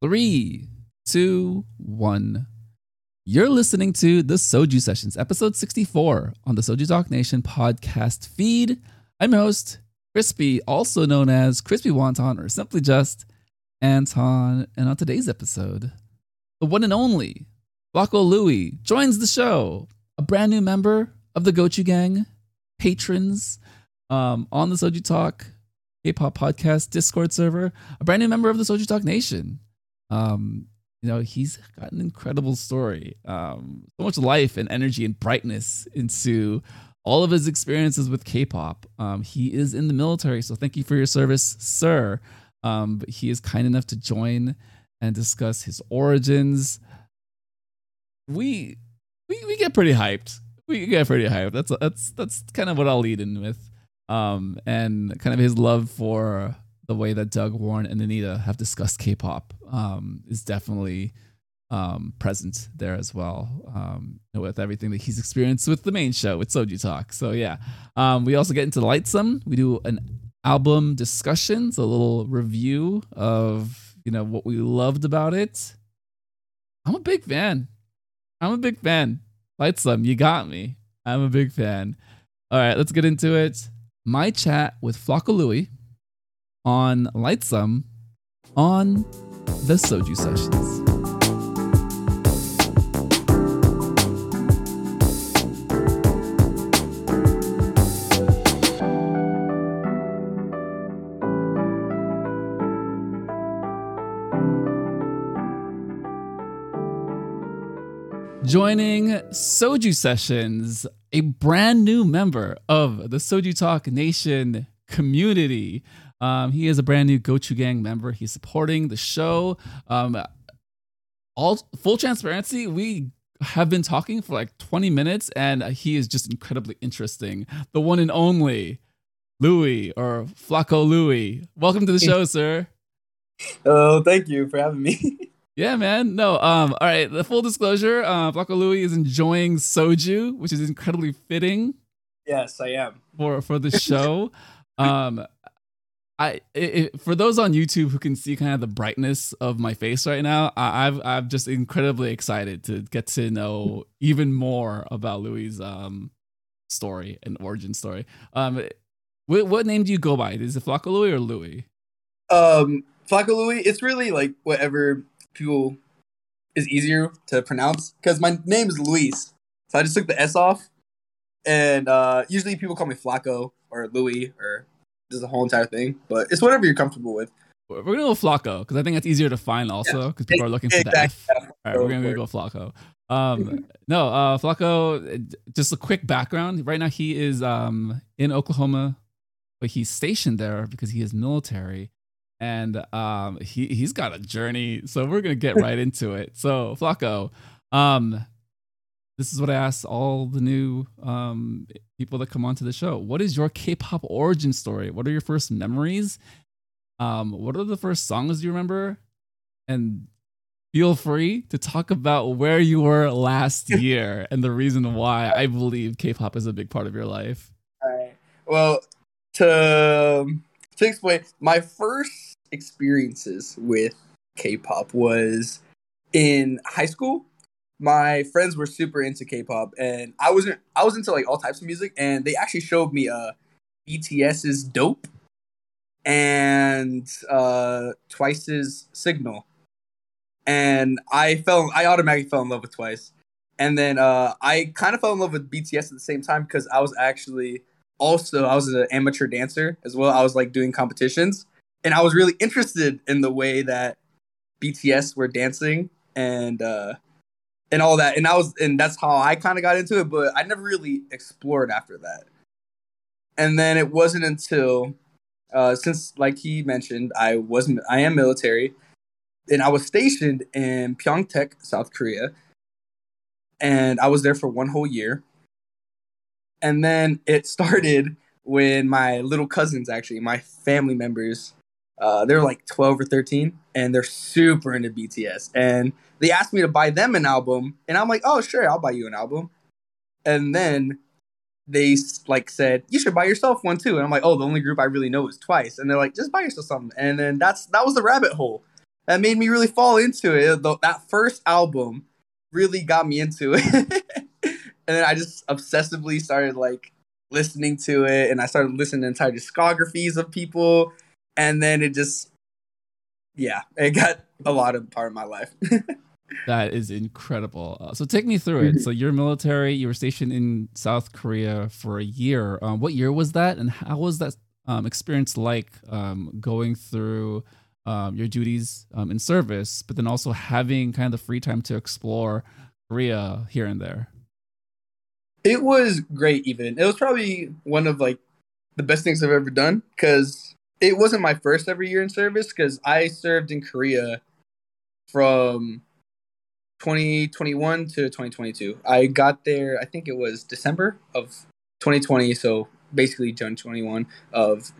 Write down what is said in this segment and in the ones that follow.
Three, two, one. You're listening to the Soju Sessions, episode 64 on the Soju Talk Nation podcast feed. I'm your host, Crispy, also known as Crispy Wonton or simply just Anton. And on today's episode, the one and only Flaco Louie joins the show, a brand new member of the Gochu Gang, patrons um, on the Soju Talk K-pop podcast Discord server, a brand new member of the Soju Talk Nation. Um, you know, he's got an incredible story. Um, so much life and energy and brightness into all of his experiences with K-pop. Um, he is in the military, so thank you for your service, sir. Um, but he is kind enough to join and discuss his origins. We we we get pretty hyped. We get pretty hyped. That's that's that's kind of what I'll lead in with. Um, and kind of his love for the way that Doug Warren and Anita have discussed K-pop um, is definitely um, present there as well um, with everything that he's experienced with the main show with Soju Talk. So yeah, um, we also get into Lightsum. We do an album discussions, a little review of you know what we loved about it. I'm a big fan. I'm a big fan. Lightsum, you got me. I'm a big fan. All right, let's get into it. My chat with Flaco Louie on Lightsum on the Soju Sessions. Joining Soju Sessions, a brand new member of the Soju Talk Nation community. Um, he is a brand new Gochu Gang member. He's supporting the show. Um, all full transparency, we have been talking for like 20 minutes, and he is just incredibly interesting. The one and only Louie or Flaco Louie. Welcome to the show, sir. Oh, thank you for having me. Yeah, man. No, um, all right. The full disclosure, uh, Flaco Louie is enjoying soju, which is incredibly fitting. Yes, I am. For for the show. um I it, for those on YouTube who can see kind of the brightness of my face right now, I, I've I'm just incredibly excited to get to know even more about Louie's um story and origin story. Um, what, what name do you go by? Is it Flaco Louie or Louie? Um, Flaco Louie. It's really like whatever people is easier to pronounce because my name is Luis, so I just took the S off, and uh, usually people call me Flaco or Louis or just the whole entire thing. But it's whatever you're comfortable with. We're gonna go Flaco because I think that's easier to find also because yeah. people are looking for the F. All right, we're gonna go Flaco. Um, no, uh, Flaco. Just a quick background. Right now, he is um in Oklahoma, but he's stationed there because he is military and um, he he's got a journey. So we're gonna get right into it. So Flaco, um, this is what I ask all the new um, people that come onto the show. What is your K-pop origin story? What are your first memories? Um, what are the first songs you remember? And feel free to talk about where you were last year and the reason why I believe K-pop is a big part of your life. All right. Well, to to explain, my first experiences with K-pop was in high school. My friends were super into K-pop, and I wasn't. I was into like all types of music, and they actually showed me uh BTS's "Dope" and uh Twice's "Signal," and I fell. I automatically fell in love with Twice, and then uh I kind of fell in love with BTS at the same time because I was actually also I was an amateur dancer as well. I was like doing competitions, and I was really interested in the way that BTS were dancing and uh and all that. And I was and that's how I kind of got into it, but I never really explored after that. And then it wasn't until uh since like he mentioned, I was I am military and I was stationed in Pyeongtaek, South Korea. And I was there for one whole year. And then it started when my little cousins actually, my family members uh, they're like 12 or 13 and they're super into BTS. And they asked me to buy them an album. And I'm like, oh, sure, I'll buy you an album. And then they like said, you should buy yourself one too. And I'm like, oh, the only group I really know is Twice. And they're like, just buy yourself something. And then that's that was the rabbit hole. that made me really fall into it. That first album really got me into it. and then I just obsessively started like listening to it and I started listening to entire discographies of people and then it just yeah, it got a lot of part of my life. that is incredible. Uh, so take me through it. So you're military, you were stationed in South Korea for a year. Um, what year was that and how was that um, experience like um, going through um, your duties um, in service, but then also having kind of the free time to explore Korea here and there? It was great, even. It was probably one of like the best things I've ever done because it wasn't my first ever year in service because I served in Korea from 2021 to 2022. I got there, I think it was December of 2020, so basically June 21 of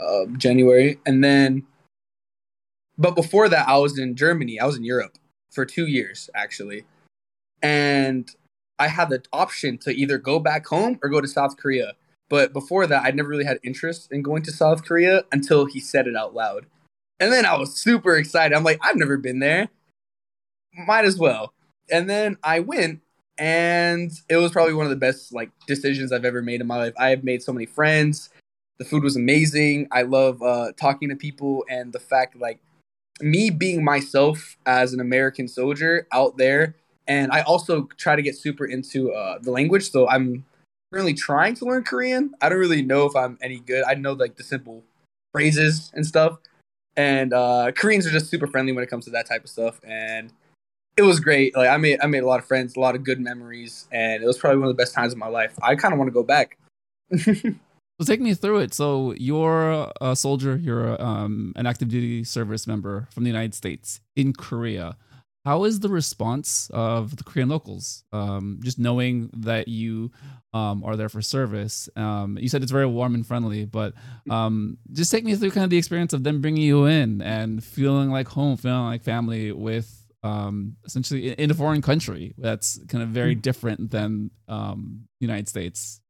uh, January. And then but before that, I was in Germany. I was in Europe for two years, actually. And I had the option to either go back home or go to South Korea. But before that, I'd never really had interest in going to South Korea until he said it out loud. And then I was super excited. I'm like, I've never been there. Might as well. And then I went and it was probably one of the best like decisions I've ever made in my life. I have made so many friends. The food was amazing. I love uh, talking to people and the fact like me being myself as an American soldier out there, and I also try to get super into uh, the language. So I'm currently trying to learn Korean. I don't really know if I'm any good. I know like the simple phrases and stuff, and uh, Koreans are just super friendly when it comes to that type of stuff. And it was great. Like I made I made a lot of friends, a lot of good memories, and it was probably one of the best times of my life. I kind of want to go back. So take me through it. So you're a soldier, you're um, an active duty service member from the United States in Korea. How is the response of the Korean locals? Um, just knowing that you um, are there for service. Um, you said it's very warm and friendly, but um, just take me through kind of the experience of them bringing you in and feeling like home, feeling like family with um, essentially in a foreign country that's kind of very hmm. different than um, United States.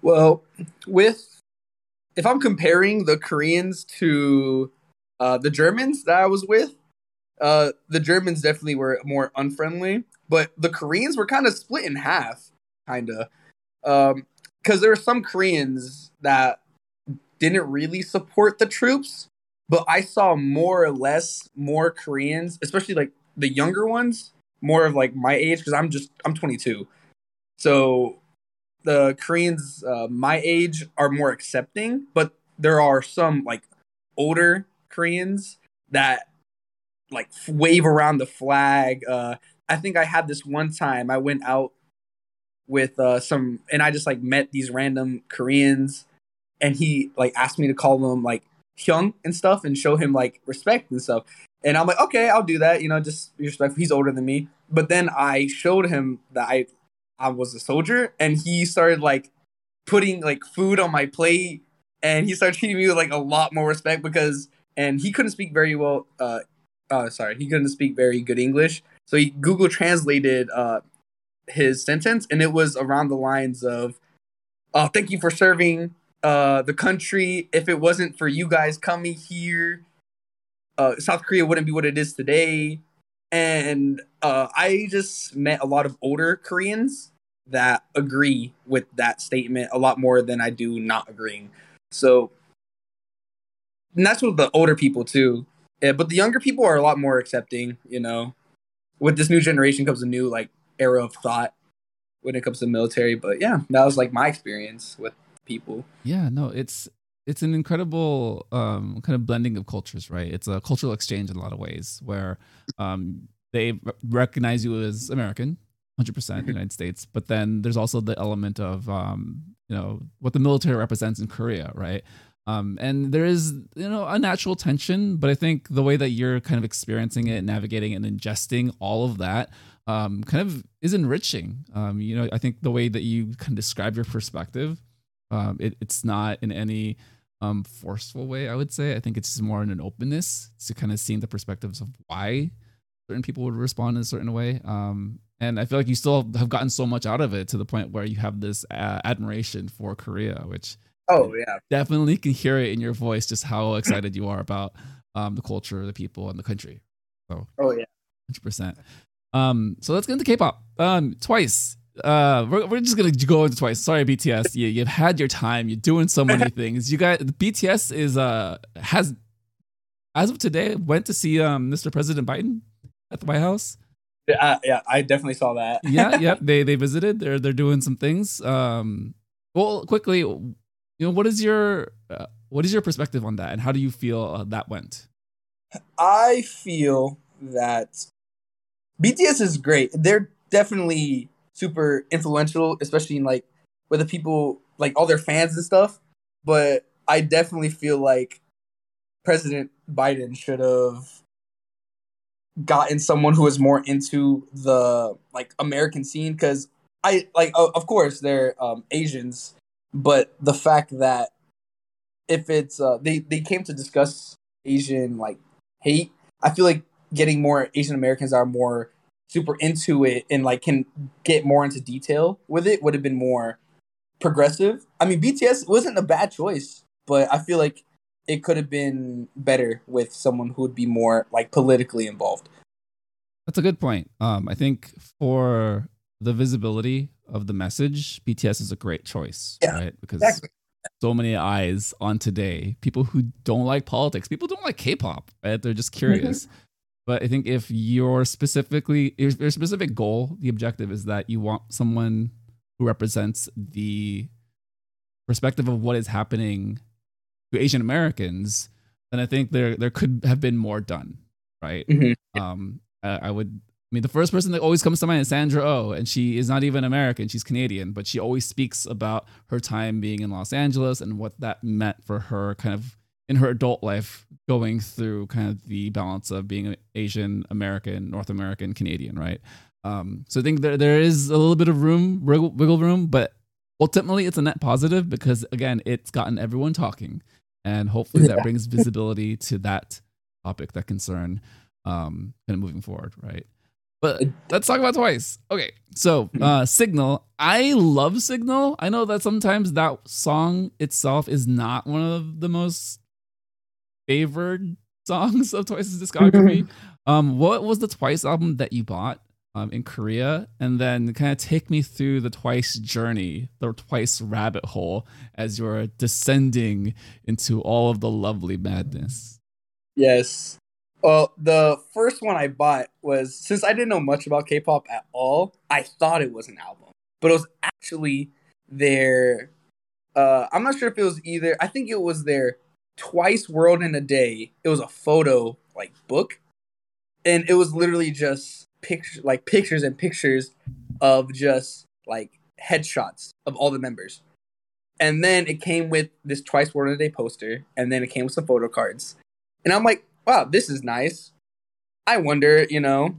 Well, with if I'm comparing the Koreans to uh, the Germans that I was with, uh, the Germans definitely were more unfriendly, but the Koreans were kind of split in half, kind of, because um, there were some Koreans that didn't really support the troops, but I saw more or less more Koreans, especially like the younger ones, more of like my age, because I'm just I'm 22, so the Koreans uh, my age are more accepting, but there are some like older Koreans that like wave around the flag. Uh, I think I had this one time I went out with uh, some and I just like met these random Koreans and he like asked me to call them like Hyung and stuff and show him like respect and stuff. And I'm like, okay, I'll do that, you know, just be respectful. He's older than me. But then I showed him that I I was a soldier, and he started like putting like food on my plate, and he started treating me with like a lot more respect because, and he couldn't speak very well. Uh, uh sorry, he couldn't speak very good English, so he Google translated uh his sentence, and it was around the lines of, "Oh, thank you for serving uh the country. If it wasn't for you guys coming here." Uh, South Korea wouldn't be what it is today and uh, I just met a lot of older Koreans that agree with that statement a lot more than I do not agreeing. So, and that's with the older people too. Yeah, but the younger people are a lot more accepting. You know, with this new generation comes a new like era of thought when it comes to military. But yeah, that was like my experience with people. Yeah, no, it's it's an incredible um, kind of blending of cultures, right? It's a cultural exchange in a lot of ways where um, they recognize you as American, 100% United States, but then there's also the element of, um, you know, what the military represents in Korea, right? Um, and there is, you know, a natural tension, but I think the way that you're kind of experiencing it, navigating and ingesting all of that, um, kind of is enriching. Um, you know, I think the way that you can describe your perspective, um, it, it's not in any um, forceful way, I would say. I think it's more in an openness to kind of seeing the perspectives of why certain people would respond in a certain way. Um, and I feel like you still have gotten so much out of it to the point where you have this uh, admiration for Korea, which oh yeah, definitely can hear it in your voice just how excited you are about um, the culture, the people, and the country. So, oh yeah, hundred percent. Um, so let's get into K-pop. Um, twice. Uh, we're, we're just gonna go into twice. Sorry, BTS. You you've had your time. You're doing so many things. You got BTS is uh has as of today went to see um Mr. President Biden at the White House. Yeah, yeah, I definitely saw that. yeah, yeah. They they visited. They're they're doing some things. Um, well, quickly, you know, what is your uh, what is your perspective on that, and how do you feel uh, that went? I feel that BTS is great. They're definitely super influential, especially in like with the people, like all their fans and stuff. But I definitely feel like President Biden should have gotten someone who was more into the like American scene because I like of course they're um, Asians, but the fact that if it's uh, they they came to discuss Asian like hate, I feel like getting more Asian Americans are more super into it and like can get more into detail with it would have been more progressive. I mean, BTS wasn't a bad choice, but I feel like it could have been better with someone who would be more like politically involved. That's a good point. Um, I think for the visibility of the message, BTS is a great choice, yeah, right? Because exactly. so many eyes on today, people who don't like politics, people don't like K-pop, right? They're just curious. Mm-hmm. But I think if your specifically your, your specific goal, the objective is that you want someone who represents the perspective of what is happening to Asian Americans, then I think there there could have been more done, right? Mm-hmm. Um, I, I would. I mean, the first person that always comes to mind is Sandra Oh, and she is not even American; she's Canadian, but she always speaks about her time being in Los Angeles and what that meant for her, kind of in her adult life, going through kind of the balance of being an Asian American, North American, Canadian, right? Um, so I think there there is a little bit of room, wiggle, wiggle room, but ultimately it's a net positive because again, it's gotten everyone talking and hopefully that brings visibility to that topic, that concern, um, kind of moving forward, right? But let's talk about twice. Okay, so mm-hmm. uh, Signal. I love Signal. I know that sometimes that song itself is not one of the most favored songs of Twice's discography. um, what was the Twice album that you bought? um, in Korea, and then kind of take me through the twice journey, the twice rabbit hole as you're descending into all of the lovely madness. Yes. Well, the first one I bought was since I didn't know much about K-pop at all, I thought it was an album, but it was actually their. Uh, I'm not sure if it was either. I think it was their Twice World in a Day. It was a photo like book, and it was literally just pictures like pictures and pictures of just like headshots of all the members. And then it came with this twice world in a day poster, and then it came with some photo cards. And I'm like, wow, this is nice. I wonder, you know,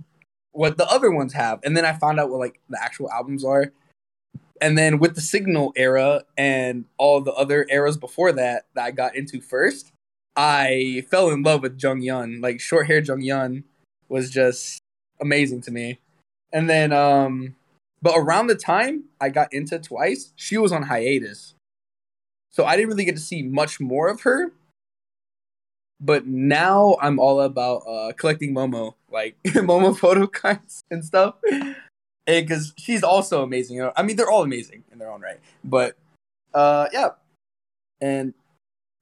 what the other ones have. And then I found out what like the actual albums are. And then with the Signal era and all the other eras before that that I got into first, I fell in love with Jeongyeon. Like short hair Jeongyeon was just amazing to me. And then, um, but around the time I got into Twice, she was on hiatus. So I didn't really get to see much more of her. But now I'm all about uh, collecting Momo, like Momo photo cards and stuff. Because she's also amazing. You know? I mean, they're all amazing in their own right. But uh, yeah. And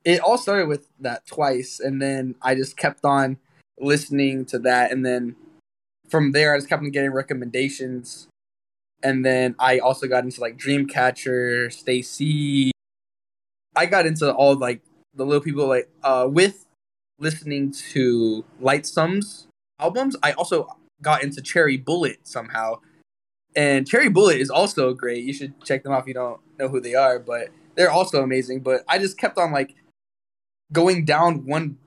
it all started with that twice. And then I just kept on listening to that. And then from there, I just kept on getting recommendations, and then I also got into like Dreamcatcher, StayC. I got into all like the little people like uh with listening to Lightsum's albums. I also got into Cherry Bullet somehow, and Cherry Bullet is also great. You should check them out if you don't know who they are, but they're also amazing. But I just kept on like going down one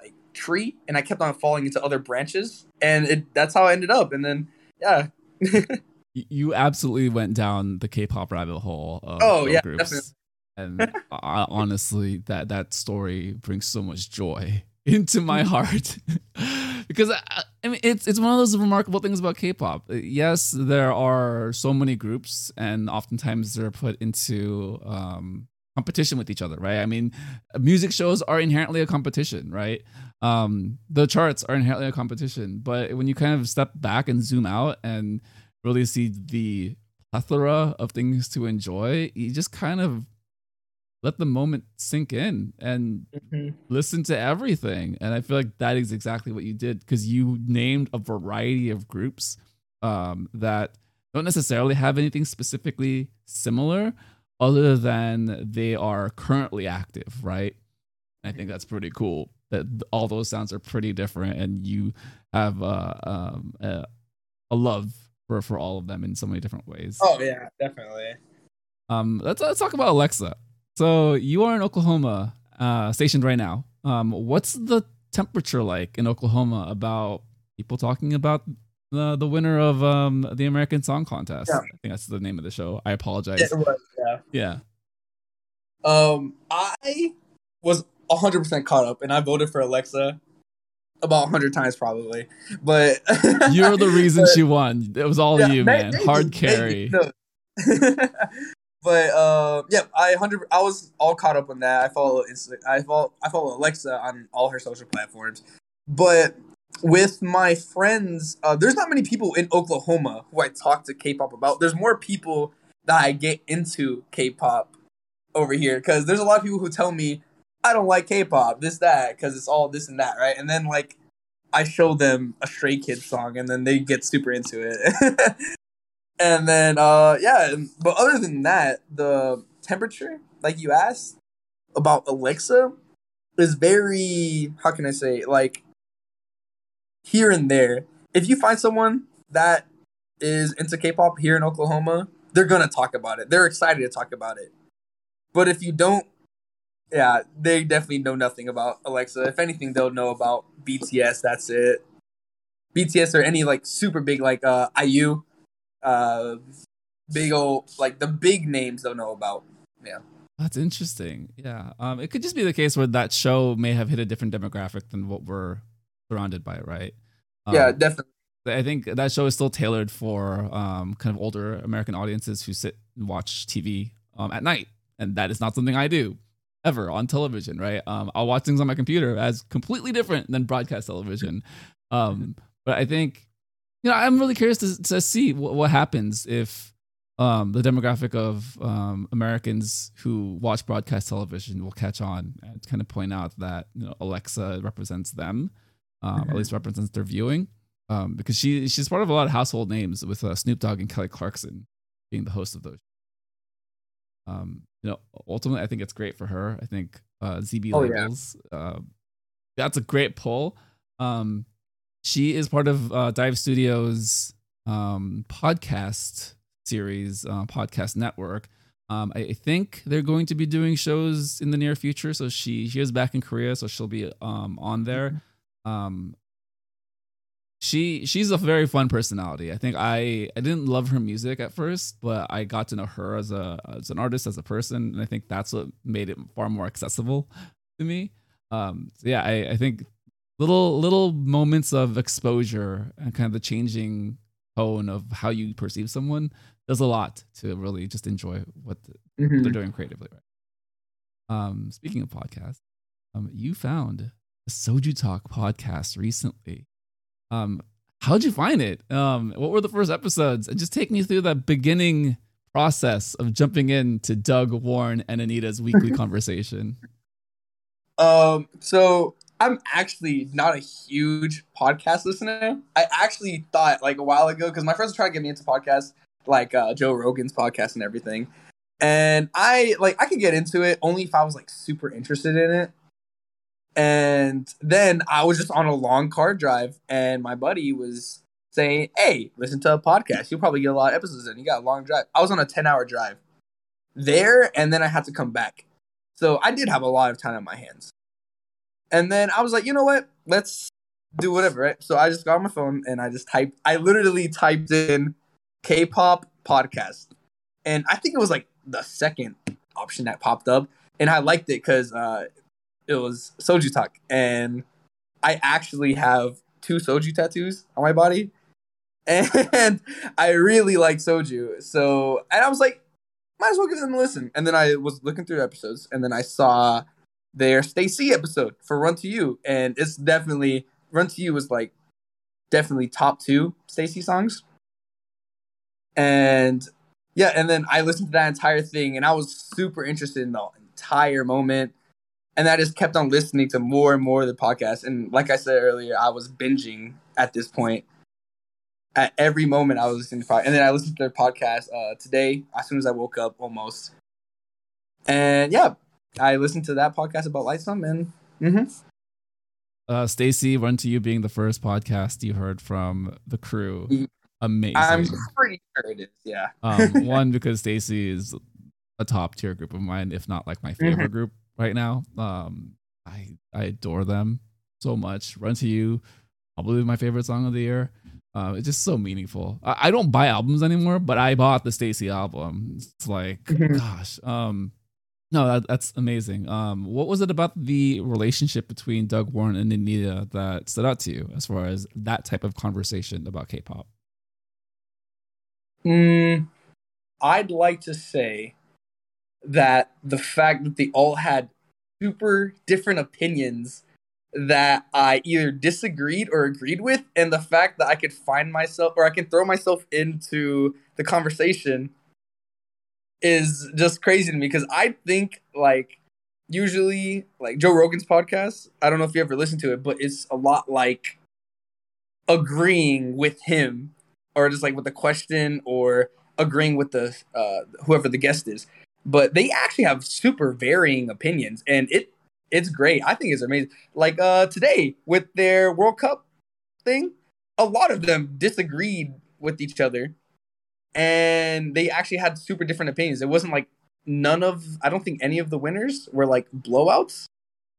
like tree and I kept on falling into other branches and it that's how I ended up and then yeah you absolutely went down the K-pop rabbit hole of oh yeah groups. And I, honestly that that story brings so much joy into my heart because I, I, mean it's it's one of those remarkable things about K-pop. Yes, there are so many groups, and oftentimes they're put into um, competition with each other, right? I mean, music shows are inherently a competition, right? um, the charts are inherently a competition. But when you kind of step back and zoom out and really see the plethora of things to enjoy, you just kind of let the moment sink in and mm-hmm. listen to everything. And I feel like that is exactly what you did because you named a variety of groups um, that don't necessarily have anything specifically similar other than they are currently active, right? I think that's pretty cool that all those sounds are pretty different and you have uh, um, a, a love for, for all of them in so many different ways. Oh yeah, definitely. Um, let's let's talk about Alexa. So you are in Oklahoma, uh, stationed right now. Um, what's the temperature like in Oklahoma about people talking about the the winner of um the American Song Contest? Yeah. I think that's the name of the show. I apologize. It was, yeah. Yeah. Um, I was 100% caught up, and I voted for Alexa about 100 times probably. But you're the reason but, she won. It was all yeah, you, man. Hard carry. No. but uh, yeah, I hundred. I was all caught up on that. I follow. Insta. I follow. I follow Alexa on all her social platforms. But with my friends, uh, there's not many people in Oklahoma who I talk to K-pop about. There's more people that I get into K-pop over here because there's a lot of people who tell me I don't like K-pop, this that, because it's all this and that, right? And then like I show them a Stray Kids song, and then they get super into it. and then uh yeah, but other than that, the temperature, like you asked about Alexa, is very how can I say like here and there. If you find someone that is into K-pop here in Oklahoma, they're gonna talk about it. They're excited to talk about it. But if you don't yeah, they definitely know nothing about Alexa. If anything, they'll know about BTS. That's it. BTS or any like super big like uh IU, uh, big old like the big names they'll know about. Yeah. That's interesting. Yeah. Um, it could just be the case where that show may have hit a different demographic than what we're surrounded by, right? Um, yeah, definitely. I think that show is still tailored for um, kind of older American audiences who sit and watch TV um, at night, and that is not something I do ever on television, right? Um, I'll watch things on my computer as completely different than broadcast television. Um, but I think, you know, I'm really curious to, to see what, what happens if um, the demographic of um, Americans who watch broadcast television will catch on and kind of point out that you know Alexa represents them, um, mm-hmm. at least represents their viewing, um, because she she's part of a lot of household names with uh, Snoop Dogg and Kelly Clarkson being the host of those. Um, you know, ultimately, I think it's great for her. I think uh, ZB oh, labels. Yeah. Uh, that's a great pull. Um, she is part of uh, Dive Studios um, podcast series, uh, podcast network. Um, I, I, think they're going to be doing shows in the near future. So she she is back in Korea, so she'll be um, on there. Mm-hmm. Um, she she's a very fun personality. I think I I didn't love her music at first, but I got to know her as a as an artist, as a person, and I think that's what made it far more accessible to me. Um, so yeah, I, I think little little moments of exposure and kind of the changing tone of how you perceive someone does a lot to really just enjoy what the, mm-hmm. they're doing creatively. Right. Um, speaking of podcasts, um, you found a Soju Talk podcast recently. Um, how'd you find it? Um, what were the first episodes? And just take me through that beginning process of jumping into Doug, Warren, and Anita's weekly conversation. Um, so I'm actually not a huge podcast listener. I actually thought like a while ago because my friends were trying to get me into podcasts, like uh, Joe Rogan's podcast and everything. And I like I could get into it only if I was like super interested in it. And then I was just on a long car drive, and my buddy was saying, "Hey, listen to a podcast. You'll probably get a lot of episodes in. You got a long drive." I was on a ten-hour drive there, and then I had to come back. So I did have a lot of time on my hands. And then I was like, you know what? Let's do whatever, right? So I just got on my phone and I just typed. I literally typed in K-pop podcast, and I think it was like the second option that popped up, and I liked it because uh, it was soju talk, and I actually have two soju tattoos on my body, and I really like soju. So, and I was like, might as well give them a listen. And then I was looking through episodes, and then I saw their StayC episode for Run to You, and it's definitely Run to You was like definitely top two StayC songs. And yeah, and then I listened to that entire thing, and I was super interested in the entire moment. And I just kept on listening to more and more of the podcast. And like I said earlier, I was binging at this point. At every moment, I was listening to, and then I listened to their podcast uh, today as soon as I woke up, almost. And yeah, I listened to that podcast about Lightsum, and mm-hmm. uh, StayC, Run to You being the first podcast you heard from the crew. Amazing. I'm pretty sure it is. Yeah. um, one because StayC is a top tier group of mine, if not like my favorite mm-hmm. group right now. Um, I I adore them so much. Run to You, probably my favorite song of the year. Uh, it's just so meaningful. I, I, don't buy albums anymore, but I bought the StayC album. It's like, mm-hmm. gosh, um, no, that, that's amazing. Um, what was it about the relationship between Doug Warren and Anita that stood out to you as far as that type of conversation about K-pop? Mm, I'd like to say that the fact that they all had super different opinions that I either disagreed or agreed with, and the fact that I could find myself or I can throw myself into the conversation is just crazy to me because I think like usually like Joe Rogan's podcast, I don't know if you ever listen to it, but it's a lot like agreeing with him or just like with the question or agreeing with the uh, whoever the guest is. But they actually have super varying opinions, and it it's great. I think it's amazing. Like uh, today with their World Cup thing, a lot of them disagreed with each other, and they actually had super different opinions. It wasn't like none of I don't think any of the winners were like blowouts.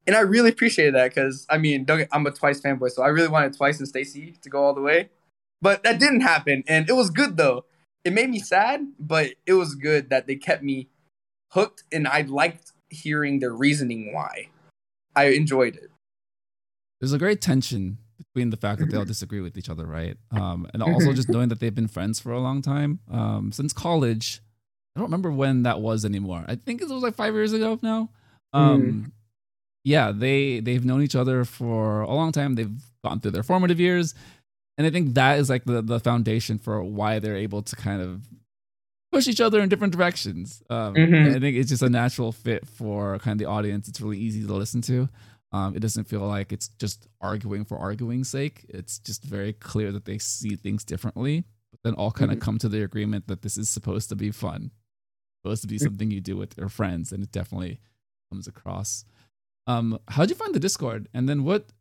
And I really appreciated that because I mean, get, I'm a Twice fanboy, so I really wanted Twice and StayC to go all the way. But that didn't happen, and it was good though. It made me sad, but it was good that they kept me hooked, and I liked hearing their reasoning why. I enjoyed it. There's a great tension between the fact that they all disagree with each other, right? Um, and also just knowing that they've been friends for a long time um, since college. I don't remember when that was anymore. I think it was like five years ago now. Um, mm. Yeah, they they've known each other for a long time. They've gone through their formative years and I think that is like the the foundation for why they're able to kind of push each other in different directions. Um, mm-hmm. I think it's just a natural fit for kind of the audience. It's really easy to listen to. Um, it doesn't feel like it's just arguing for arguing's sake. It's just very clear that they see things differently, but then all kind of mm-hmm. come to the agreement that this is supposed to be fun, supposed to be mm-hmm. something you do with your friends, and it definitely comes across. Um, how did you find the Discord? And then what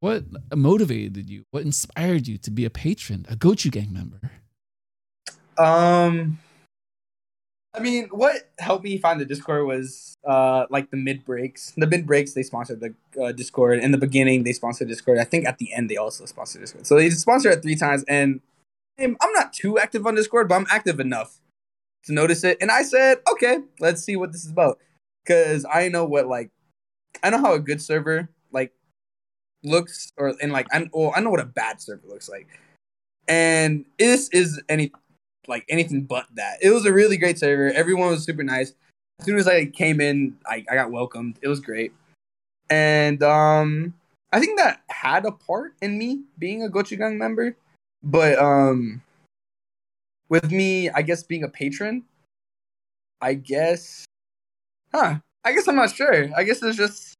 what motivated you? What inspired you to be a patron, a Gochu Gang member? Um, I mean, what helped me find the Discord was uh like the mid breaks. The mid breaks they sponsored the uh, Discord. In the beginning, they sponsored Discord. I think at the end they also sponsored Discord. So they sponsored it three times, and I'm not too active on Discord, but I'm active enough to notice it. And I said, okay, let's see what this is about, because I know what like I know how a good server like looks or and like I well, I know what a bad server looks like. And this is any like anything but that. It was a really great server. Everyone was super nice. As soon as I came in, I, I got welcomed. It was great. And um I think that had a part in me being a Gochugang member. But um with me, I guess being a patron, I guess huh. I guess I'm not sure. I guess it's just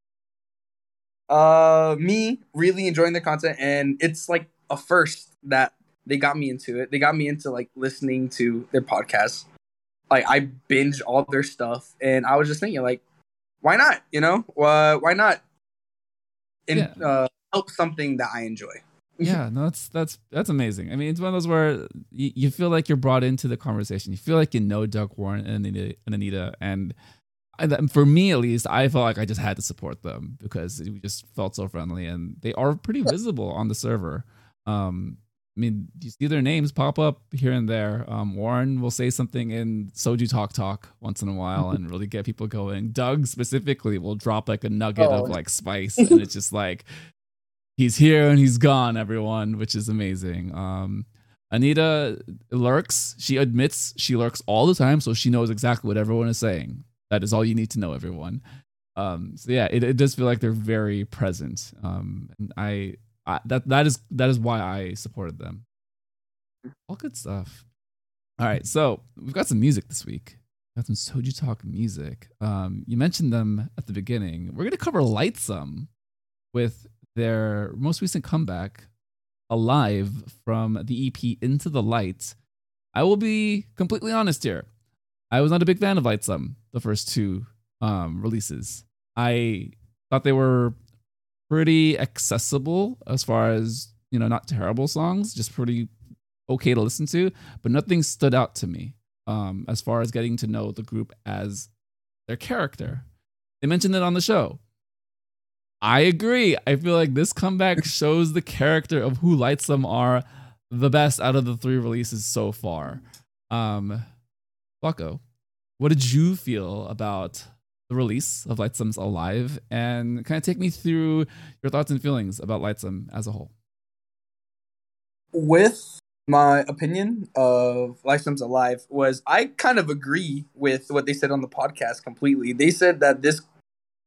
uh, me really enjoying the content, and it's like a first that they got me into it. They got me into like listening to their podcasts. Like I binge all their stuff, and I was just thinking, like, why not? You know, uh, why not? And yeah. uh, help something that I enjoy. yeah, no, that's that's that's amazing. I mean, it's one of those where you, you feel like you're brought into the conversation. You feel like you know Doug Warren and Anita, and Anita, and for me at least, I felt like I just had to support them because we just felt so friendly and they are pretty visible on the server. Um, I mean, you see their names pop up here and there. Um, Warren will say something in Soju Talk Talk once in a while and really get people going. Doug specifically will drop like a nugget oh. of like spice, and it's just like he's here and he's gone, everyone, which is amazing. Um, Anita lurks. She admits she lurks all the time, so she knows exactly what everyone is saying. That is all you need to know, everyone. Um, so yeah, it, it does feel like they're very present. Um, and I, That that is that is why I supported them. All good stuff. All right, so we've got some music this week. Got some Soju Talk music. Um, you mentioned them at the beginning. We're gonna cover Lightsum with their most recent comeback, Alive from the EP Into the Light. I will be completely honest here. I was not a big fan of Lightsum, the first two um, releases. I thought they were pretty accessible as far as, you know, not terrible songs, just pretty okay to listen to, but nothing stood out to me um, as far as getting to know the group as their character. They mentioned it on the show. I agree. I feel like this comeback shows the character of who Lightsum are the best out of the three releases so far. Um, Bucko, what did you feel about the release of Lightsum's Alive? And kind of take me through your thoughts and feelings about Lightsum as a whole. With my opinion of Lightsum's Alive was I kind of agree with what they said on the podcast completely. They said that this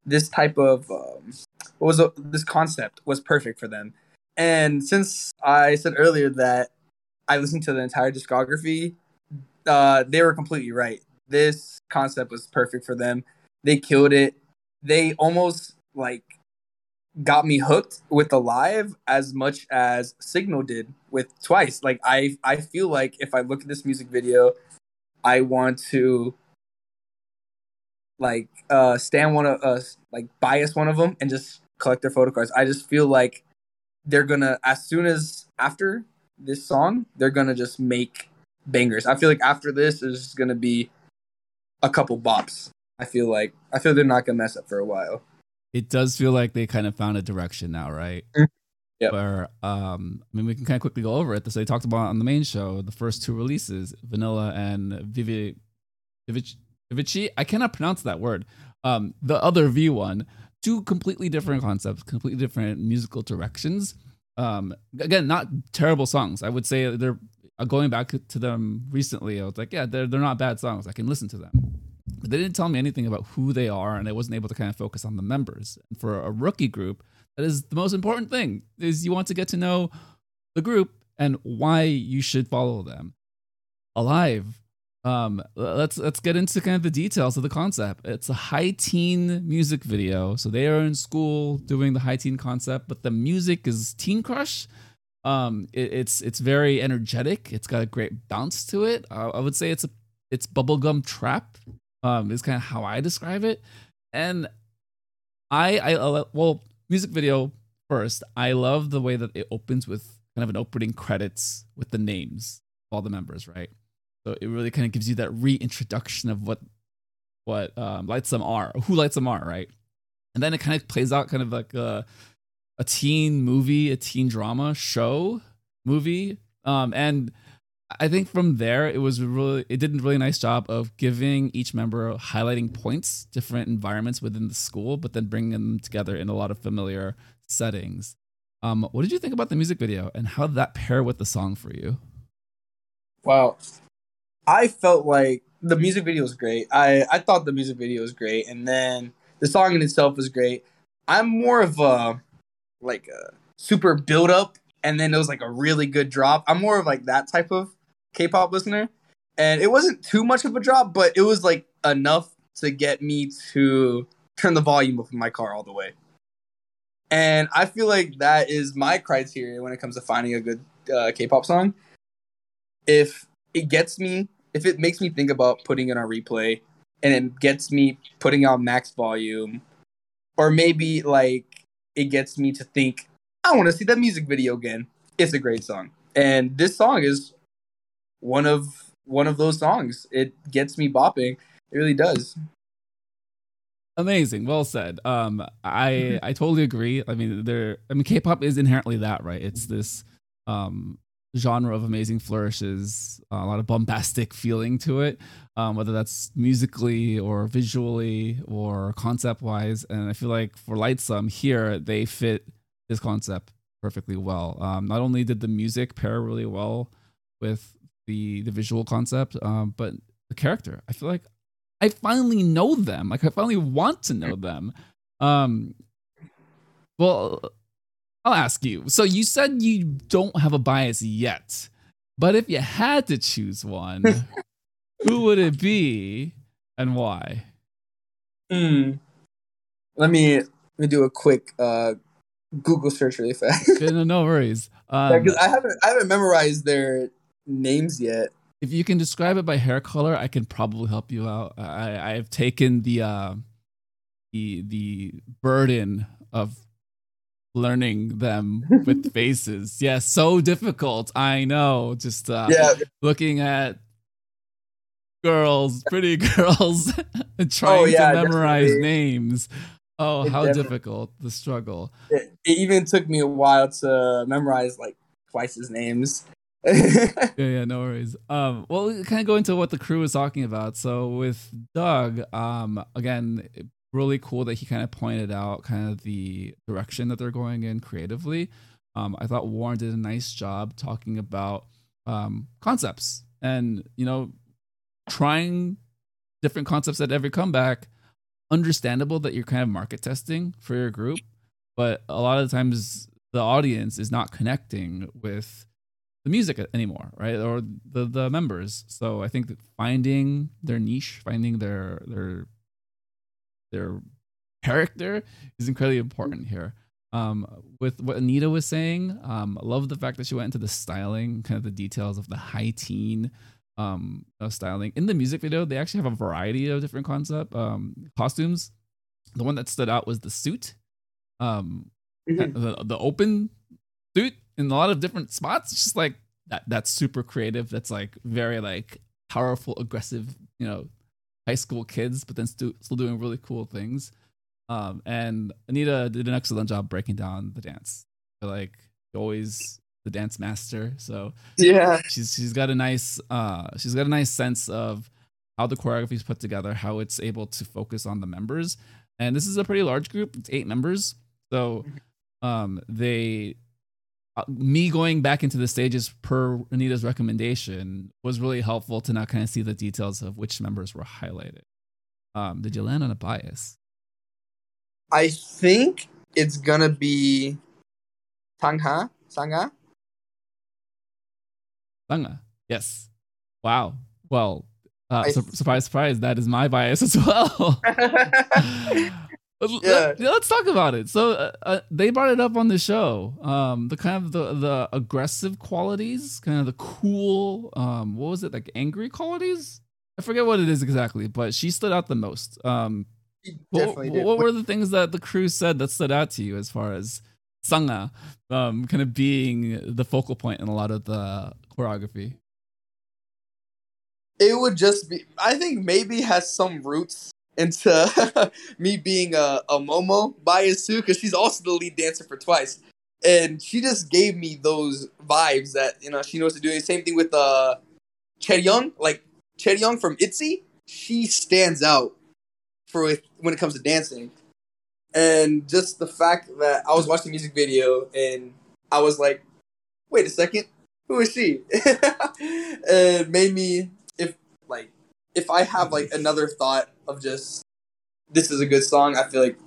this type of um, what was a, this concept was perfect for them. And since I said earlier that I listened to the entire discography, uh, they were completely right. This concept was perfect for them. They killed it. They almost like got me hooked with Alive as much as Signal did with Twice. Like I I feel like if I look at this music video, I want to like uh stand one of us uh, like bias one of them and just collect their photo cards. I just feel like they're gonna as soon as after this song, they're gonna just make bangers. I feel like after this is gonna be a couple bops. I feel like I feel they're not gonna mess up for a while. It does feel like they kind of found a direction now, right? Mm-hmm. Yeah. Where um, I mean, we can kind of quickly go over it. So they talked about on the main show the first two releases, Vanilla and Vivi, Vivici. Vivici. I cannot pronounce that word. Um, the other V one, two completely different concepts, completely different musical directions. Um, again, not terrible songs. I would say they're uh, going back to them recently. I was like, yeah, they're they're not bad songs. I can listen to them. But they didn't tell me anything about who they are, and I wasn't able to kind of focus on the members. And for a rookie group, that is the most important thing is you want to get to know the group and why you should follow them. Alive. Um, let's let's get into kind of the details of the concept. It's a high teen music video, so they are in school doing the high teen concept, but the music is Teen Crush. Um, it, it's it's very energetic. It's got a great bounce to it. Uh, I would say it's a it's bubblegum trap. Um, is kind of how I describe it, and I I well music video first. I love the way that it opens with kind of an opening credits with the names of all the members, right? So it really kind of gives you that reintroduction of what what um, Lightsum are, who Lightsum are, right? And then it kind of plays out kind of like a, a teen movie, a teen drama show movie. Um, and I think from there it was really it did a really nice job of giving each member highlighting points, different environments within the school, but then bringing them together in a lot of familiar settings. Um, what did you think about the music video and how did that pair with the song for you? Wow, I felt like the music video was great. I I thought the music video was great, and then the song in itself was great. I'm more of a like a super build up, and then it was like a really good drop. I'm more of like that type of K-pop listener, and it wasn't too much of a drop, but it was like enough to get me to turn the volume up in my car all the way. And I feel like that is my criteria when it comes to finding a good uh, K-pop song. If it gets me, if it makes me think about putting it on replay, and it gets me putting on max volume, or maybe like it gets me to think, I want to see that music video again. It's a great song, and this song is one of one of those songs. It gets me bopping. It really does. Amazing. Well said. Um, I I totally agree. I mean, there. I mean, K-pop is inherently that, right? It's this um genre of amazing flourishes, a lot of bombastic feeling to it, um, whether that's musically or visually or concept wise. And I feel like for Lightsum here, they fit this concept perfectly well. Um, not only did the music pair really well with the the visual concept, um, but the character. I feel like I finally know them. Like I finally want to know them. Um, well, I'll ask you. So you said you don't have a bias yet, but if you had to choose one, who would it be and why? Hmm. Let me let me do a quick uh, Google search really fast. no, no worries. Um, Because I haven't I haven't memorized their names yet. if you can describe it by hair color, I can probably help you out. I, I've taken the uh, the the burden of learning them with faces. Yeah, so difficult. I know. Just uh, Yeah. looking at girls, pretty girls, and trying Oh, yeah, to memorize definitely. names. Oh, It how difficult the struggle. It, it even took me a while to memorize like twice his names. Yeah, yeah, no worries. Um, well, we kind of go into what the crew was talking about. So with Doug, um, again, really cool that he kind of pointed out kind of the direction that they're going in creatively. Um, I thought Warren did a nice job talking about um, concepts and you know trying different concepts at every comeback. Understandable that you're kind of market testing for your group, but a lot of the times the audience is not connecting with the music anymore, right? Or the the members. So I think that finding their niche, finding their their their character is incredibly important here. Um, with what Anita was saying, um, I love the fact that she went into the styling, kind of the details of the high teen um, of styling. In the music video, they actually have a variety of different concept um, costumes. The one that stood out was the suit, um, Mhm. the, the open suit in a lot of different spots. It's just like that. That's super creative. That's like very like powerful, aggressive. You know, high school kids, but then still still doing really cool things. Um, and Anita did an excellent job breaking down the dance. Feel like always the dance master. So yeah. she's she's got a nice uh she's got a nice sense of how the choreography is put together, how it's able to focus on the members. And this is a pretty large group. It's eight members. So um they me going back into the stages per Anita's recommendation was really helpful to now kind of see the details of which members were highlighted. Um, did you land on a bias? I think it's gonna be Tangha. Sangah. Sangah. Yes. Wow. Well, uh, I- sur- surprise, surprise. That is my bias as well. Yeah. let, us talk about it. So uh, uh, they brought it up on the show. Um, the kind of the the aggressive qualities, kind of the cool. Um, what was it like? Angry qualities. I forget what it is exactly, but she stood out the most. Um, what, did. what were the things that the crew said that stood out to you as far as Sangah, um, kind of being the focal point in a lot of the choreography? it would just be i think maybe has some roots into me being a, a momo bias too because she's also the lead dancer for twice. And she just gave me those vibes that you know she knows to do. The same thing with uh Young, like Young from itzy she stands out for when it comes to dancing. And just the fact that i was watching the music video and i was like wait a second who is she? It made me if like if I have like another thought of just this is a good song, I feel like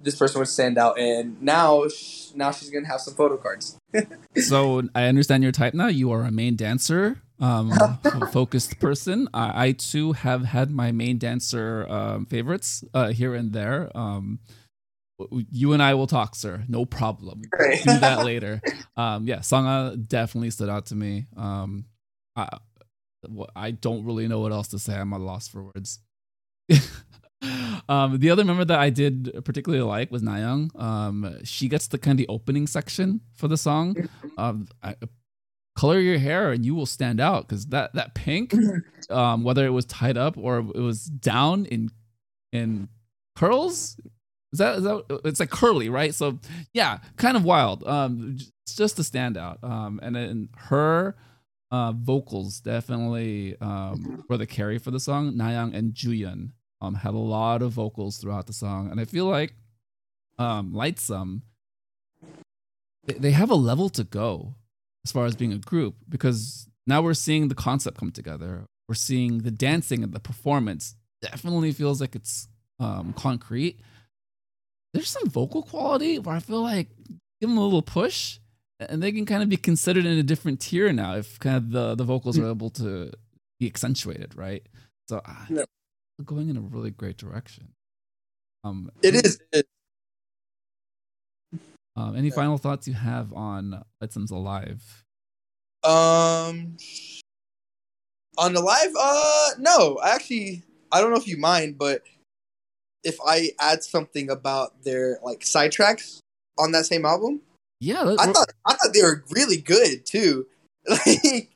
this person would stand out. And now, sh- now she's gonna have some photo cards. so I understand your type now. You are a main dancer, um, focused person. I, I too have had my main dancer um, favorites uh, here and there. Um, you and I will talk, sir. No problem. Right. Do that later. Um, yeah, Sangah definitely stood out to me. Um, I, I don't really know what else to say. I'm at a loss for words. um, the other member that I did particularly like was Nayoung. Um, she gets the kind of the opening section for the song. Um, I, color your hair and you will stand out because that that pink, um, whether it was tied up or it was down in in curls. Is that, is that it's like curly, right? So yeah, kind of wild. Um, it's just a standout. Um, and then her uh, vocals definitely um, were the carry for the song. Nayoung and Juhyeon um, had a lot of vocals throughout the song, and I feel like um, Lightsum they, they have a level to go as far as being a group because now we're seeing the concept come together. We're seeing the dancing and the performance definitely feels like it's um, concrete. There's some vocal quality where I feel like give them a little push, and they can kind of be considered in a different tier now if kind of the the vocals are able to be accentuated, right? So uh, Yeah. Going in a really great direction. Um, It is. Um, any Yeah. final thoughts you have on Lightsum's Alive? Um, on the live, uh, no, actually, I don't know if you mind, but if I add something about their like sidetracks on that same album, Yeah, let, I thought I thought they were really good too. Like,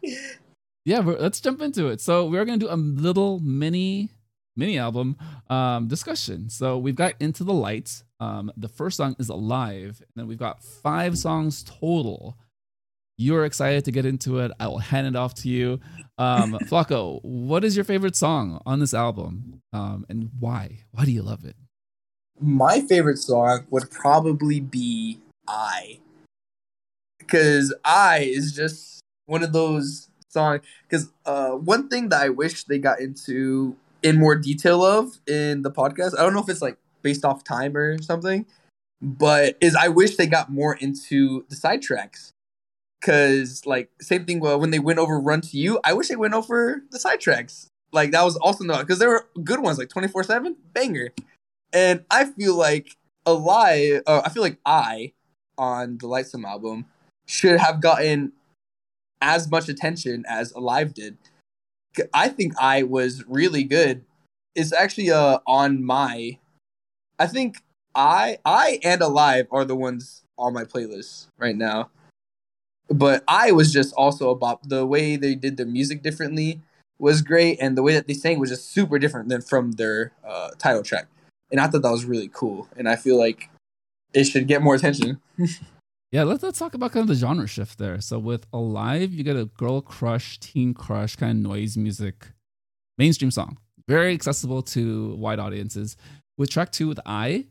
yeah. Let's jump into it. So we're gonna do a little mini mini album um, discussion. So we've got Into the Light. Um, the first song is Alive, and then we've got five songs total. You're excited to get into it. I will hand it off to you. Um, Flacco, what is your favorite song on this album, um, and why? Why do you love it? my favorite song would probably be I. Because I is just one of those songs. Because uh, one thing that I wish they got into in more detail of in the podcast, I don't know if it's like based off time or something, but is I wish they got more into the side tracks. Because, like, same thing when they went over Run to You, I wish they went over the side tracks. Like, that was also no, because there were good ones, like 24 7, banger. And I feel like Alive, uh, I feel like I on the Lightsum album should have gotten as much attention as Alive did. I think I was really good. It's actually uh on my, I think I I and Alive are the ones on my playlist right now. But I was just also about the way they did the music differently was great, and the way that they sang was just super different than from their uh, title track and I thought that was really cool. And I feel like it should get more attention. Yeah, let's let's talk about kind of the genre shift there. So with Alive, you get a girl crush, teen crush, kind of noise music, mainstream song, very accessible to wide audiences. With track two, with I,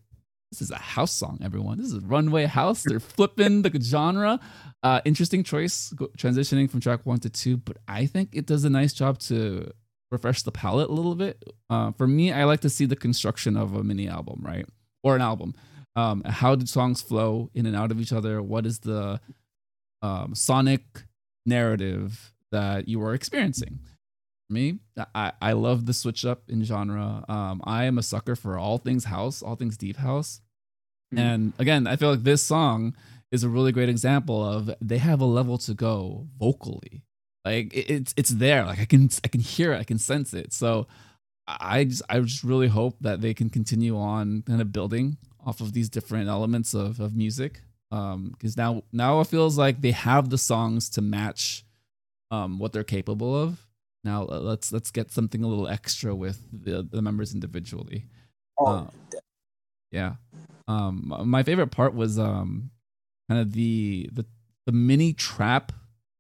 this is a house song. Everyone, this is runway house. They're flipping the genre. Uh, interesting choice transitioning from track one to two, but I think it does a nice job to refresh the palate a little bit. Uh, for me, I like to see the construction of a mini album, right, or an album um, how do songs flow in and out of each other? What is the um, sonic narrative that you are experiencing? For me, I, I love the switch up in genre. Um, I am a sucker for all things house, all things deep house. Mhm. And again, I feel like this song is a really great example of they have a level to go vocally. Like it, it's it's there. Like I can I can hear it, I can sense it. So I just I just really hope that they can continue on kind of building off of these different elements of, of music. Um, because now now it feels like they have the songs to match um what they're capable of. Now uh, let's let's get something a little extra with the, the members individually. Oh, Uh, Yeah. Um my favorite part was um kind of the the the mini trap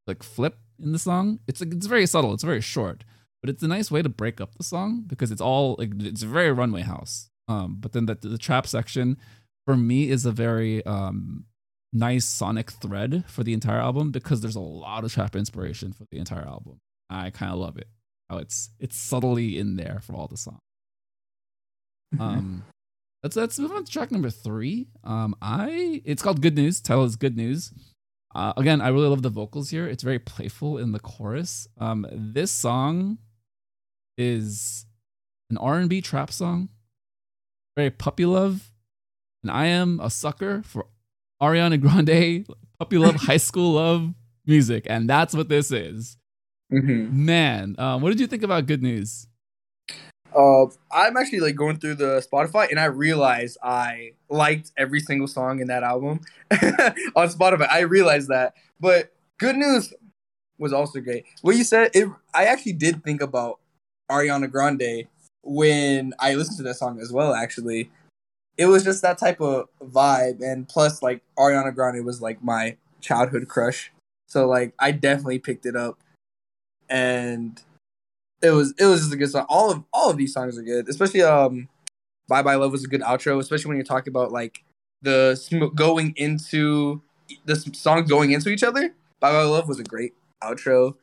like flip in the song. It's like it's very subtle, it's very short, but it's a nice way to break up the song because it's all like it's very runway house. Um but then the the trap section for me is a very um nice sonic thread for the entire album because there's a lot of trap inspiration for the entire album. I kind of love it. How it's it's subtly in there for all the songs. Um, let's let's move on to track number three. Um, I it's called Good News. Title is Good News. Uh, again, I really love the vocals here. It's very playful in the chorus. Um, this song is an R and B trap song, very puppy love, and I am a sucker for Ariana Grande puppy love, high school love music, and that's what this is. Mhm. Man, um, what did you think about Good News? Uh, I'm actually like going through the Spotify and I realized I liked every single song in that album on Spotify. I realized that, but Good News was also great. What you said, it I actually did think about Ariana Grande when I listened to that song as well. Actually, it was just that type of vibe, and plus, like Ariana Grande was like my childhood crush, so like I definitely picked it up, and it was it was just a good song. All of all of these songs are good, especially um, "Bye Bye Love" was a good outro, especially when you're talking about like the sm- going into the songs going into each other. "Bye Bye Love" was a great outro.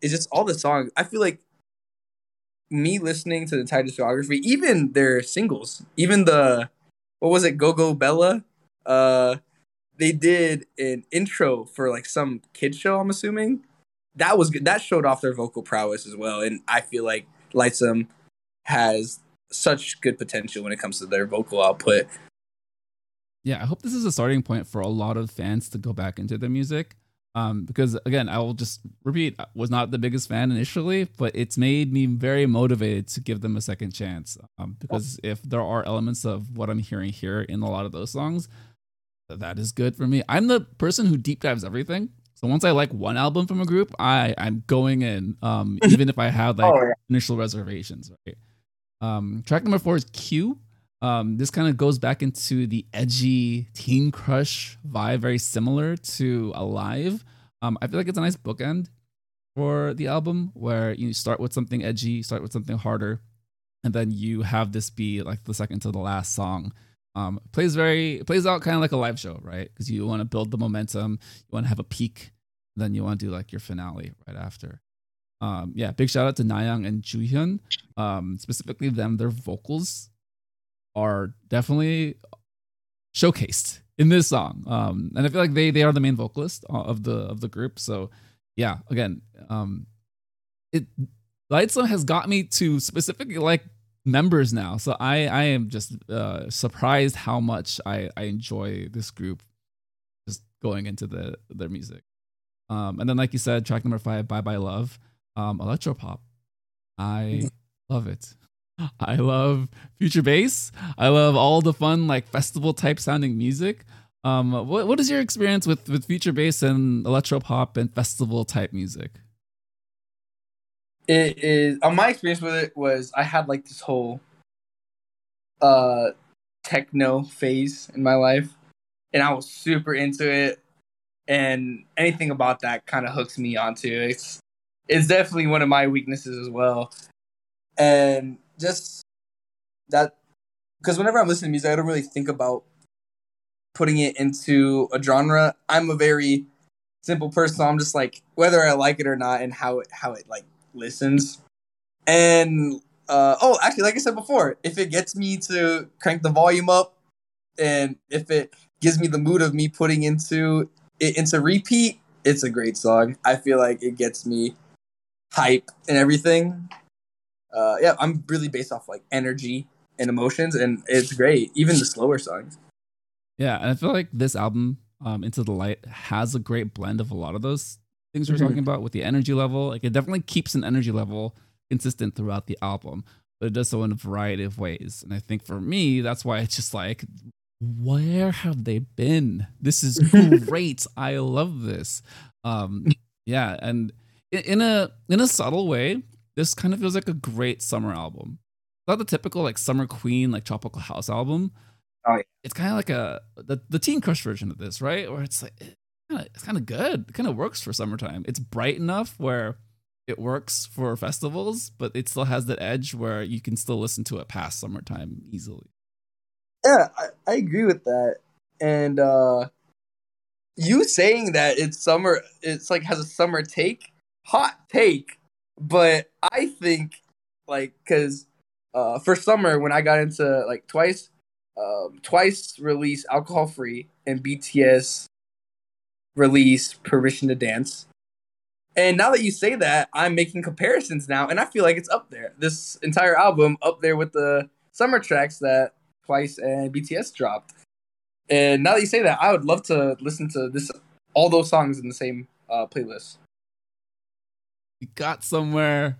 It's just all the songs. I feel like me listening to the entire discography, even their singles, even the what was it, Go Go Bella? Uh, they did an intro for like some kid show. I'm assuming that was good. That showed off their vocal prowess as well, and I feel like Lightsum has such good potential when it comes to their vocal output. Yeah, I hope this is a starting point for a lot of fans to go back into their music. Um, because again, I will just repeat, I was not the biggest fan initially, but it's made me very motivated to give them a second chance. Um, because if there are elements of what I'm hearing here in a lot of those songs, that is good for me. I'm the person who deep dives everything. So once I like one album from a group, I I'm going in, um, even if I have like oh, yeah. initial reservations. Right. Um, track number four is Q. Um, this kind of goes back into the edgy teen crush vibe, very similar to Alive. Um, I feel like it's a nice bookend for the album where you start with something edgy, start with something harder, and then you have this be like the second to the last song. Um, plays very plays out kind of like a live show, right? Because you want to build the momentum, you want to have a peak, then you want to do like your finale right after. Um, yeah, big shout out to Nayoung and Juhyeon. Um, specifically them, their vocals are definitely showcased in this song. Um, and I feel like they they are the main vocalist of the of the group. So yeah, again, um, it Lightsum has got me to specifically like members now. So I I am just uh, surprised how much I I enjoy this group just going into the their music. Um, and then like you said, track number five, Bye Bye Love, um, electropop. I mm-hmm. love it. I love future bass. I love all the fun like festival type sounding music. Um, what what is your experience with with future bass and electro pop and festival type music? It is. Uh, my experience with it was I had like this whole uh techno phase in my life, and I was super into it. And anything about that kind of hooks me onto it. It's it's definitely one of my weaknesses as well. And just that because whenever I'm listening to music, I don't really think about putting it into a genre. I'm a very simple person. So I'm just like whether I like it or not, and how it how it like listens. And uh, oh, actually, like I said before, if it gets me to crank the volume up, and if it gives me the mood of me putting into it into repeat, it's a great song. I feel like it gets me hype and everything uh, yeah, I'm really based off like energy and emotions, and it's great. Even the slower songs. Yeah, and I feel like this album, um, Into the Light, has a great blend of a lot of those things we're mm-hmm. talking about with the energy level. Like it definitely keeps an energy level consistent throughout the album, but it does so in a variety of ways. And I think for me, that's why it's just like, where have they been? This is great. I love this. Um, yeah, and in a in a subtle way, this kind of feels like a great summer album. Not the typical like summer queen like tropical house album. Oh, yeah. It's kind of like a the, the teen crush version of this, right? Where it's like it, it's kind of good. It kind of works for summertime. It's bright enough where it works for festivals, but it still has that edge where you can still listen to it past summertime easily. Yeah, I, I agree with that. And uh you saying that it's summer it's like has a summer take, hot take but I think like because uh, for summer when I got into like twice, um, twice released alcohol free and BTS released permission to dance. And now that you say that, I'm making comparisons now, and I feel like it's up there. This entire album up there with the summer tracks that Twice and BTS dropped. And now that you say that, I would love to listen to this all those songs in the same uh, playlist we got somewhere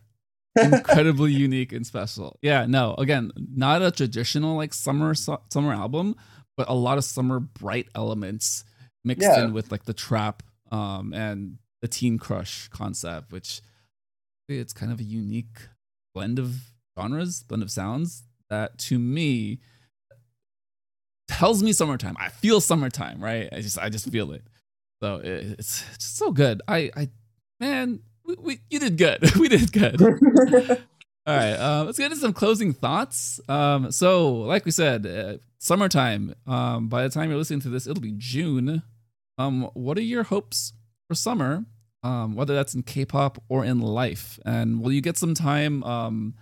incredibly unique and special. Yeah, no, again, not a traditional like summer summer album, but a lot of summer bright elements mixed yeah. in with like the trap um and the teen crush concept, which it's kind of a unique blend of genres, blend of sounds that to me tells me summertime. I feel summertime, right? I just I just feel it. So it's just so good. I I man, we, we, you did good. we did good. All right, uh, let's get into some closing thoughts. Um, so, like we said, uh, summertime. Um, by the time you're listening to this, it'll be June. Um, what are your hopes for summer? Um, whether that's in K-pop or in life, and will you get some time um,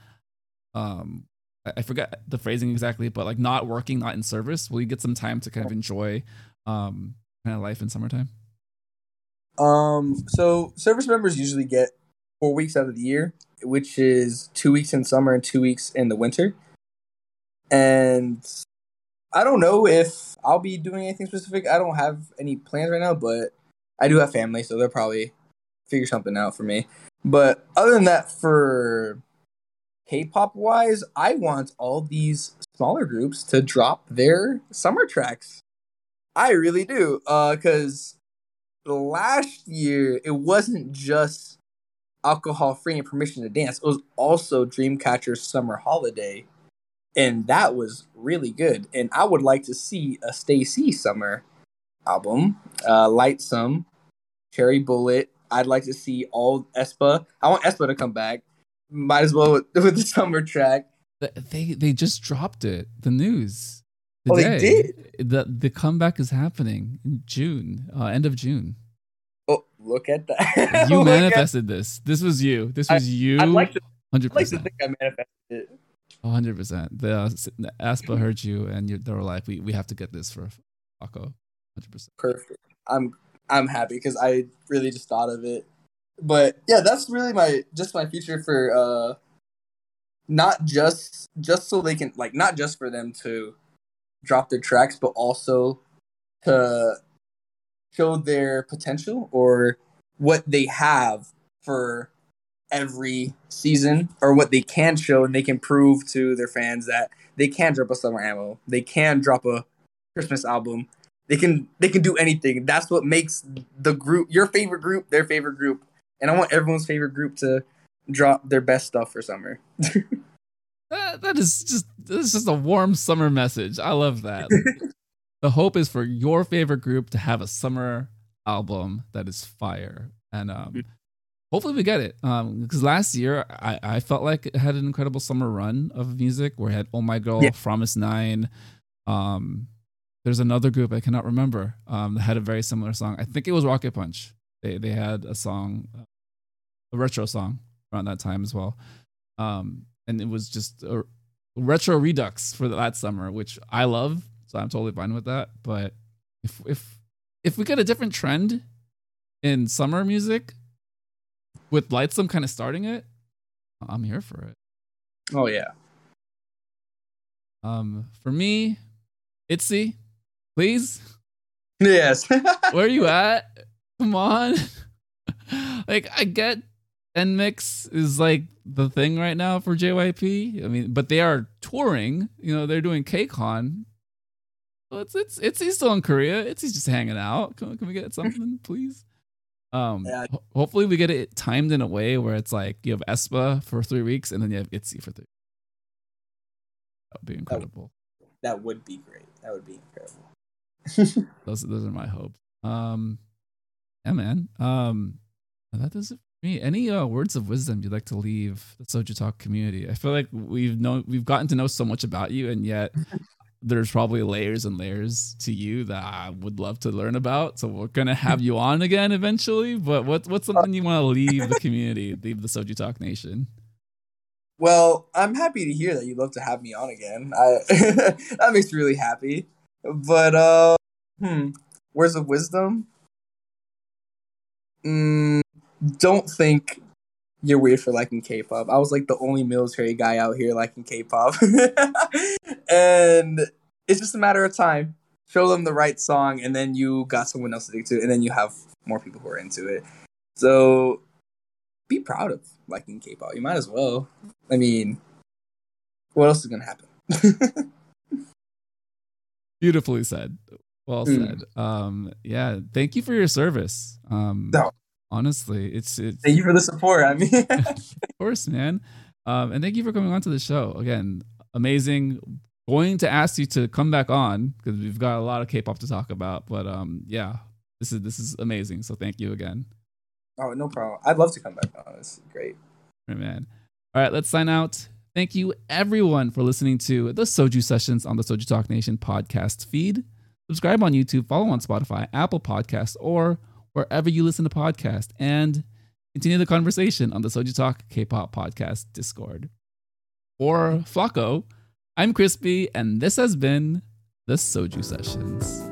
um I, I forget the phrasing exactly, but like not working, not in service, will you get some time to kind of enjoy um kind of life in summertime? Um, so service members usually get four weeks out of the year, which is two weeks in summer and two weeks in the winter. And I don't know if I'll be doing anything specific. I don't have any plans right now, but I do have family, so they'll probably figure something out for me. But other than that, for K-pop wise, I want all these smaller groups to drop their summer tracks. I really do, Uh because uh, last year it wasn't just alcohol free and permission to dance; it was also Dreamcatcher's summer holiday, and that was really good. And I would like to see a STAYC summer album, uh, Lightsum, Cherry Bullet. I'd like to see all aespa. I want aespa to come back. Might as well with, with the summer track. They they just dropped it. The news. Oh, they did. The the comeback is happening in June, uh, end of June. Oh, look at that! you manifested this. This was you. This was I, you. I'd like to. Hundred percent. Like to think I manifested it. hundred percent. The uh, aespa heard you, and you, they were like, "We we have to get this for Paco." Hundred percent. Perfect. I'm I'm happy because I really just thought of it. But yeah, that's really my just my future for uh not just just so they can like not just for them to drop their tracks, but also to show their potential or what they have for every season or what they can show and they can prove to their fans that they can drop a summer ammo they can drop a christmas album they can they can do anything. That's what makes the group your favorite group their favorite group. And I want everyone's favorite group to drop their best stuff for summer. that, that is just this is just a warm summer message. I love that. the hope is for your favorite group to have a summer album that is fire. And um mm. hopefully we get it. Um because last year I, I felt like it had an incredible summer run of music where it had Oh My Girl, yeah. fromis_9, um there's another group I cannot remember um, that had a very similar song. I think it was Rocket Punch. They they had a song, a retro song around that time as well, um, and it was just a retro redux for that summer, which I love. So I'm totally fine with that. But if if if we get a different trend in summer music with Lightsum kind of starting it, I'm here for it. Oh yeah. Um, for me, Itzy please? Yes. Where are you at? Come on. like I get NMIXX is like the thing right now for JYP. I mean, but they are touring. You know, they're doing KCON. It's it's it's he's still in Korea. It's he's just hanging out. Can, can we get something, please? Um, yeah. ho- hopefully we get it timed in a way where it's like you have aespa for three weeks and then you have ITZY for three. That would be incredible. That would, be great. That would be incredible. those those are my hopes. Um, yeah, man. Um, that does it me. Any uh, words of wisdom you'd like to leave the Soju Talk community? I feel like we've known we've gotten to know so much about you, and yet there's probably layers and layers to you that I would love to learn about. So we're gonna have you on again eventually. But what what's something you want to leave the community, leave the Soju Talk Nation? Well, I'm happy to hear that you'd love to have me on again. I that makes me really happy. But uh, hmm, words of wisdom. Mm, don't think you're weird for liking K-pop. I was like the only military guy out here liking K-pop, and it's just a matter of time. Show them the right song, and then you got someone else to dig to, and then you have more people who are into it. So be proud of liking K-pop. You might as well. I mean, what else is gonna happen? Beautifully said. Well mm. said. Um, yeah, thank you for your service. Um, no. Honestly, it's it's. Thank you for the support. I mean, of course, man. Um, and thank you for coming on to the show again. Amazing. Going to ask you to come back on because we've got a lot of K-pop to talk about. But um, yeah, this is this is amazing. So thank you again. Oh, no problem. I'd love to come back on. This is great. Right, man. All right, let's sign out. Thank you, everyone, for listening to the Soju Sessions on the Soju Talk Nation podcast feed. Subscribe on YouTube, follow on Spotify, Apple Podcasts, or wherever you listen to podcasts, and continue the conversation on the Soju Talk K-pop podcast Discord. or Flacco. I'm Crispy, and this has been the Soju Sessions.